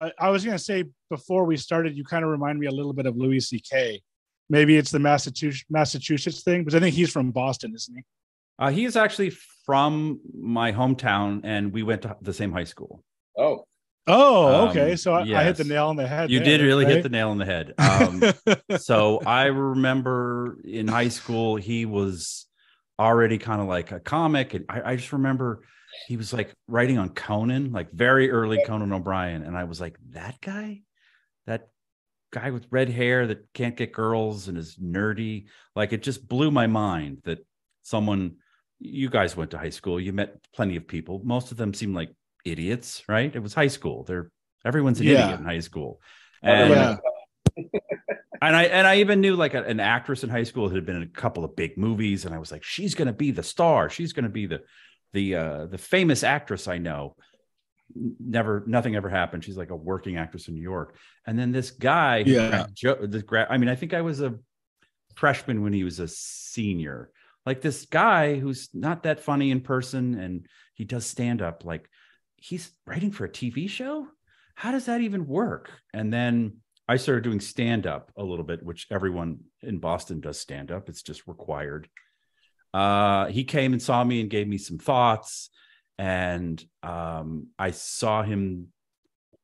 I, I was gonna say before we started, you kind of remind me a little bit of Louis C.K. Maybe it's the Massachusetts Massachusetts thing, but I think he's from Boston, isn't he? Uh, he is actually from my hometown, and we went to the same high school. Oh, Oh, okay. Um, So I, I hit the nail on the head. You there, did really hit the nail on the head. Um, so I remember in high school, he was already kind of like a comic. And I, I just remember he was like writing on Conan, like very early Conan O'Brien. And I was like, that guy, that guy with red hair that can't get girls and is nerdy. Like it just blew my mind that someone, you guys went to high school, you met plenty of people. Most of them seemed like idiots, right? It was high school. They're everyone's an Yeah. idiot in high school. And yeah. And I and I even knew like a- an actress in high school who had been in a couple of big movies, and I was like, she's going to be the star. She's going to be the the uh, the famous actress I know. Never, nothing ever happened. She's like a working actress in New York. And then this guy, Yeah. jo- this I mean, I think I was a freshman when he was a senior. Like this guy who's not that funny in person, and he does stand up. Like he's writing for a TV show. How does that even work? And then I started doing stand up a little bit, which everyone in Boston does stand up. It's just required. Uh, he came and saw me and gave me some thoughts. And um, I saw him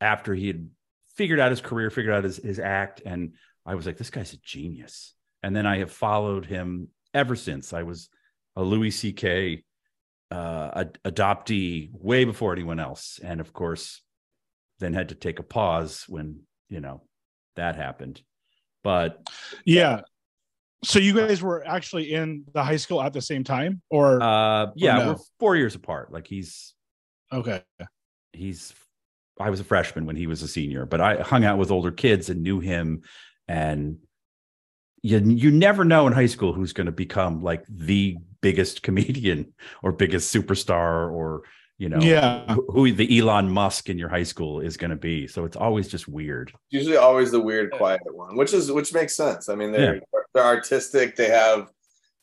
after he had figured out his career, figured out his, his act. And I was like, this guy's a genius. And then I have followed him ever since. I was a Louis C.K. Uh, ad- adoptee way before anyone else. And of course, then had to take a pause when, you know, that happened. But Yeah. So you guys were actually in the high school at the same time, or uh yeah, no? we're four years apart. Like he's okay? he's I was a freshman when he was a senior, but I hung out with older kids and knew him and you you never know in high school who's going to become like the biggest comedian or biggest superstar or you know Yeah. who, who the Elon Musk in your high school is going to be. So it's always just weird. usually always the weird, quiet one, which is which makes sense. I mean, they're they're artistic. They have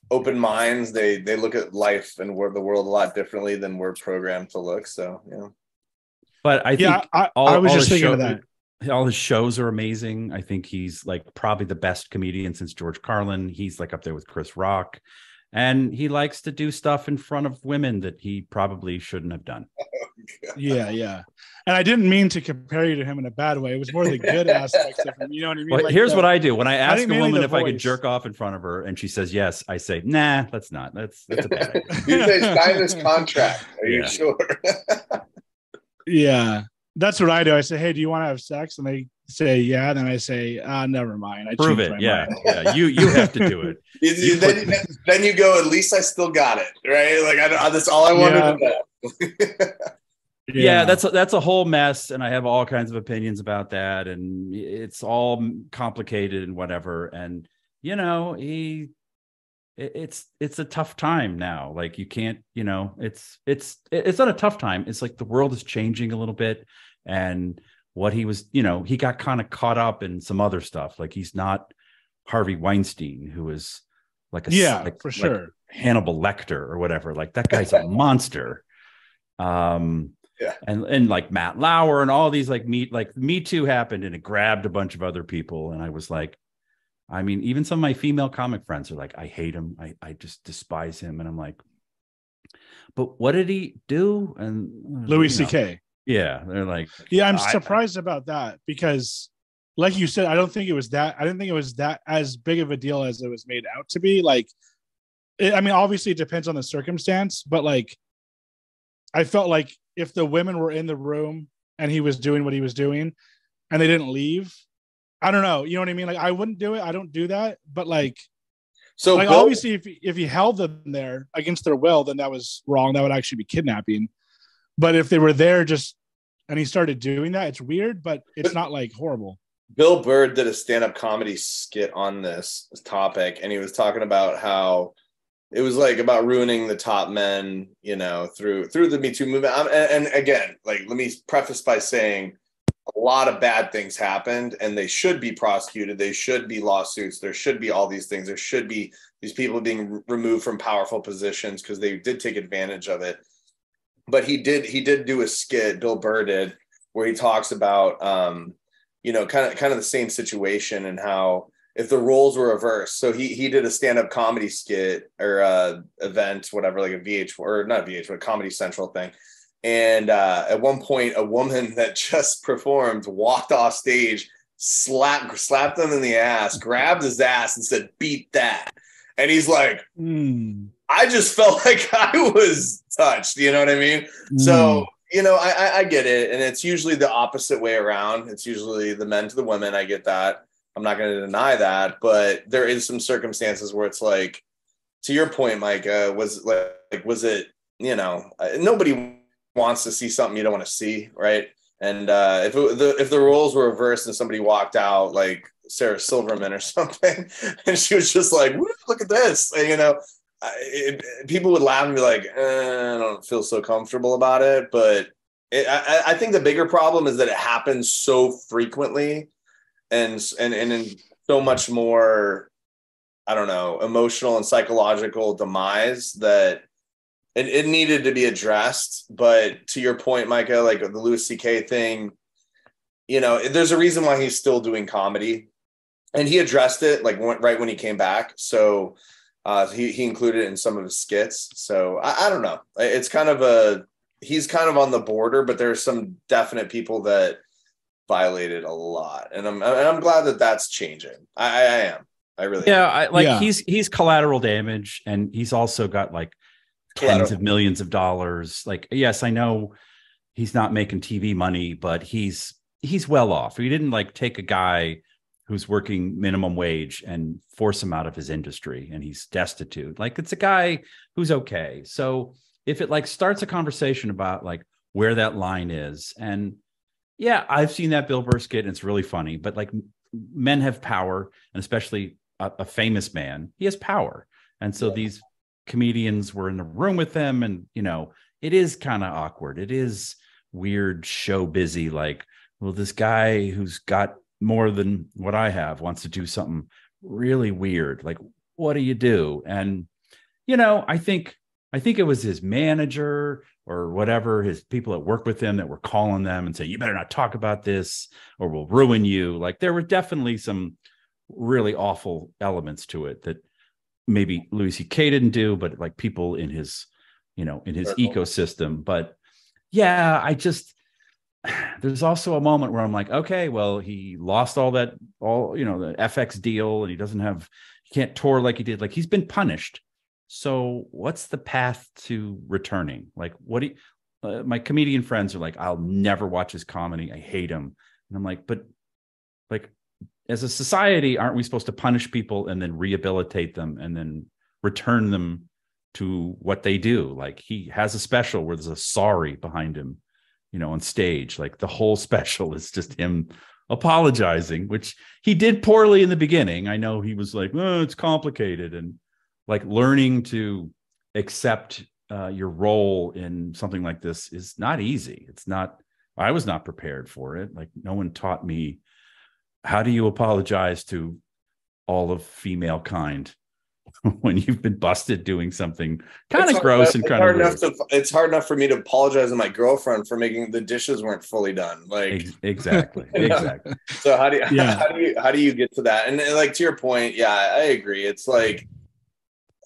open minds. They they look at life and wor- the world a lot differently than we're programmed to look. So yeah. But I think Yeah, I, all, I was all just his thinking of that. all his shows are amazing. I think he's like probably the best comedian since George Carlin. He's like up there with Chris Rock. And he likes to do stuff in front of women that he probably shouldn't have done. Yeah, yeah. And I didn't mean to compare you to him in a bad way. It was more the good aspects of him. You know what I mean? Well, Like here's the- what I do. When I ask a woman the if I could jerk off in front of her and she says yes, I say, nah, that's not. That's that's a bad idea. you say sign this contract. Are you sure? Yeah, that's what I do. I say, "Hey, do you want to have sex?" And they say, "Yeah." Then I say, "Ah, never mind. I Prove it. my Yeah. mind." Yeah. You you have to do it. You- you- then, you- then you go. At least I still got it, right? Like I, don't- that's all I wanted to know. yeah. that's a, that's a whole mess and i have all kinds of opinions about that and it's all complicated and whatever and you know he it- it's it's a tough time now like you can't you know it's it's it's not a tough time it's like the world is changing a little bit and what he was you know he got kind of caught up in some other stuff like he's not harvey weinstein who is like a yeah, like- for like sure. Hannibal Lecter or whatever. Like that guy's a monster. Um, Yeah. and and like Matt Lauer and all these like me like Me Too happened and it grabbed a bunch of other people and I was like, I mean, even some of my female comic friends are like, I hate him. I I just despise him, and I'm like, but what did he do? And Louis you know, C.K. yeah, they're like, Yeah, I'm I- surprised about that because, like you said, I don't think it was that. I didn't think it was that as big of a deal as it was made out to be. Like, it, I mean, obviously it depends on the circumstance, but like, I felt like if the women were in the room and he was doing what he was doing, and they didn't leave, I don't know. You know what I mean? Like, I wouldn't do it. I don't do that. But like, So like Bill- obviously, if if he held them there against their will, then that was wrong. That would actually be kidnapping. But if they were there just and he started doing that, it's weird, but it's not like horrible. Bill Burr did a stand-up comedy skit on this topic, and he was talking about how it was like about ruining the top men, you know, through through the Me Too movement. Um, and, and again, like let me preface by saying a lot of bad things happened, and they should be prosecuted. They should be lawsuits. There should be all these things. There should be these people being removed from powerful positions because they did take advantage of it. But he did he did do a skit. Bill Burr did where he talks about um, you know kind of kind of the same situation and how if the roles were reversed. So he he did a stand up comedy skit or uh, event, whatever, like a VH or not VH, but Comedy Central thing. And uh, at one point, a woman that just performed walked off stage, slapped slapped him in the ass, grabbed his ass, and said, "Beat that." And he's like, Mm. I just felt like I was touched. You know what I mean? So you know, I, I I get it, and it's usually the opposite way around. It's usually the men to the women. I get that. I'm not going to deny that, but there is some circumstances where it's like, to your point, Mike, uh, was like, like, was it? You know, uh, nobody wants to see something you don't want to see, right? And uh, if it, the if the roles were reversed and somebody walked out like Sarah Silverman or something, and she was just like, "Look at this," and, you know, I- it, people would laugh and be like, eh, "I don't feel so comfortable about it." But it, I, I think the bigger problem is that it happens so frequently, and and and in so much more, I don't know, emotional and psychological demise that it, it needed to be addressed. But to your point, Micah, like the Louis C.K. thing, you know, there's a reason why he's still doing comedy, and he addressed it like right when he came back. So uh, he he included it in some of his skits. So I, I don't know. It's kind of a he's kind of on the border, but there's some definite people that violated a lot, and I'm and I'm glad that that's changing. I, I, I am. I really Yeah, I, like Yeah. he's he's collateral damage, and he's also got like tens of millions of dollars. Like, yes, I know he's not making TV money, but he's he's well off. He didn't like take a guy who's working minimum wage and force him out of his industry, and he's destitute. Like, it's a guy who's okay. So if it like starts a conversation about like where that line is, and yeah, I've seen that Bill Burr skit, and it's really funny. But like, men have power, and especially a, a famous man, he has power, and so Yeah. these comedians were in the room with them, and you know, it is kind of awkward. It is weird, show busy. Like, well, this guy who's got more than what I have wants to do something really weird. Like, what do you do? And you know, I think I think it was his manager or whatever, his people that work with him that were calling them and say, you better not talk about this or we'll ruin you. Like there were definitely some really awful elements to it that maybe Louis C.K. didn't do, but like people in his, you know, in his Circle. ecosystem. But yeah, I just there's also a moment where I'm like, okay, well, he lost all that, all you know, the FX deal, and he doesn't have, he can't tour like he did. Like he's been punished. So what's the path to returning? Like, what do you, uh, my comedian friends are like, I'll never watch his comedy. I hate him. And I'm like, but like, as a society, aren't we supposed to punish people and then rehabilitate them and then return them to what they do? Like he has a special where there's a sorry behind him, you know, on stage. Like the whole special is just him apologizing, which he did poorly in the beginning. I know he was like, oh, it's complicated. And like learning to accept uh, your role in something like this is not easy. It's not, I was not prepared for it. Like no one taught me how do you apologize to all of female kind when you've been busted doing something kind of gross enough- and it's kind hard of enough to, it's hard enough for me to apologize to my girlfriend for making the dishes weren't fully done like exactly You know? exactly so how do you Yeah. how do you how do you get to that and, and, like to your point yeah i agree it's like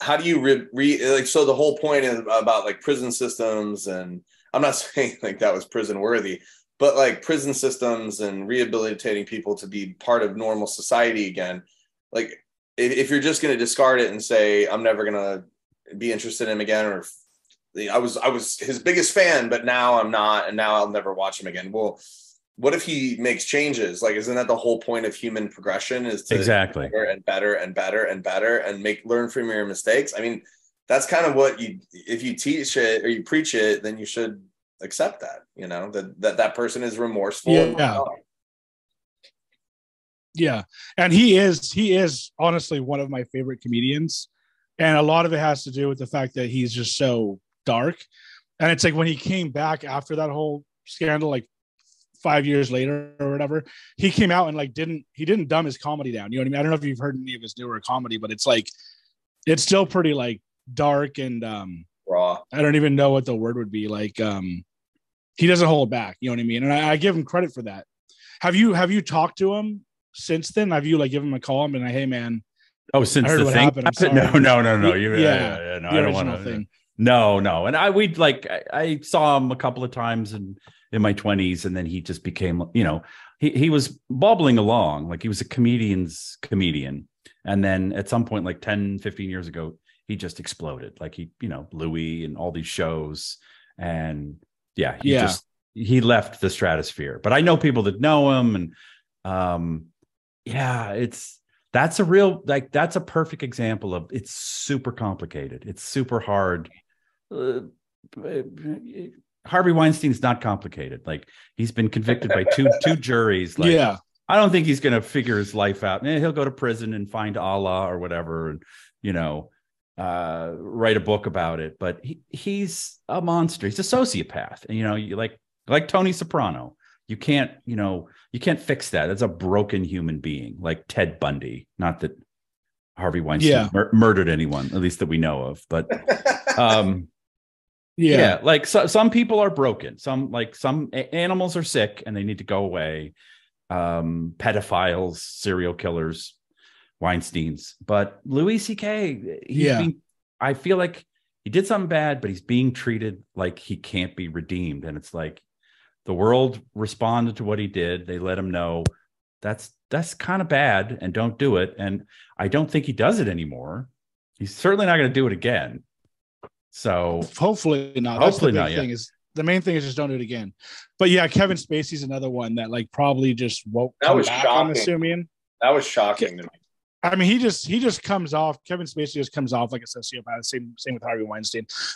how do you re, re like so the whole point is about like prison systems and i'm not saying like that was prison worthy but like prison systems and rehabilitating people to be part of normal society again like if, if you're just going to discard it and say i'm never going to be interested in him again or i was i was his biggest fan but now i'm not and now i'll never watch him again. Well what if he makes changes? Like isn't that the whole point of human progression is to exactly. better and better and better and better and make learn from your mistakes? I mean that's kind of what you if you teach it or you preach it then you should accept that you know that that, that person is remorseful. And- Yeah. Yeah. And he is he is honestly one of my favorite comedians. And a lot of it has to do with the fact that he's just so dark. And it's like when he came back after that whole scandal, like five years later or whatever, he came out and like didn't he didn't dumb his comedy down. You know what I mean? I don't know if you've heard any of his newer comedy, but it's like it's still pretty like dark and um raw I don't even know what the word would be like um he doesn't hold back. You know what I mean? And I, I give him credit for that. Have you have you talked to him since then? Have you like given him a call and been like, hey man, Oh, since I heard the what thing happened. Happened? No, no, no, no. You, Yeah, yeah, yeah, no, I don't want to. No, no. And I we'd like I, I saw him a couple of times in in my 20s and then he just became, you know, he he was bobbling along like he was a comedian's comedian. And then at some point like 10, 15 years ago, he just exploded. Like he, you know, Louie and all these shows and yeah, he Yeah. just he left the stratosphere. But I know people that know him and um yeah, it's that's a real like that's a perfect example of it's super complicated. It's super hard. Uh, Harvey Weinstein's not complicated. Like he's been convicted by two two juries. Like yeah, I don't think he's going to figure his life out. Eh, he'll go to prison and find Allah or whatever, and you know, uh, write a book about it. But he, he's a monster. He's a sociopath. And you know, you like like Tony Soprano. You can't, you know, you can't fix that. It's a broken human being, like Ted Bundy. Not that Harvey Weinstein Yeah. mur- murdered anyone, at least that we know of. But um, yeah, yeah, like so, some people are broken. Some like some a- animals are sick and they need to go away. Um, pedophiles, serial killers, Weinstein's. But Louis C.K. He's Yeah. being, I feel like he did something bad, but he's being treated like he can't be redeemed. And it's like the world responded to what he did. They let him know that's that's kind of bad and don't do it. And I don't think he does it anymore. He's certainly not going to do it again. So hopefully not. Hopefully That's not, the big yeah. thing is the main thing is just don't do it again. But yeah, Kevin Spacey's another one that like probably just won't That come was back. I'm shocking. assuming. that was shocking to me. I mean, he just he just comes off. Kevin Spacey just comes off like a sociopath. Same same with Harvey Weinstein.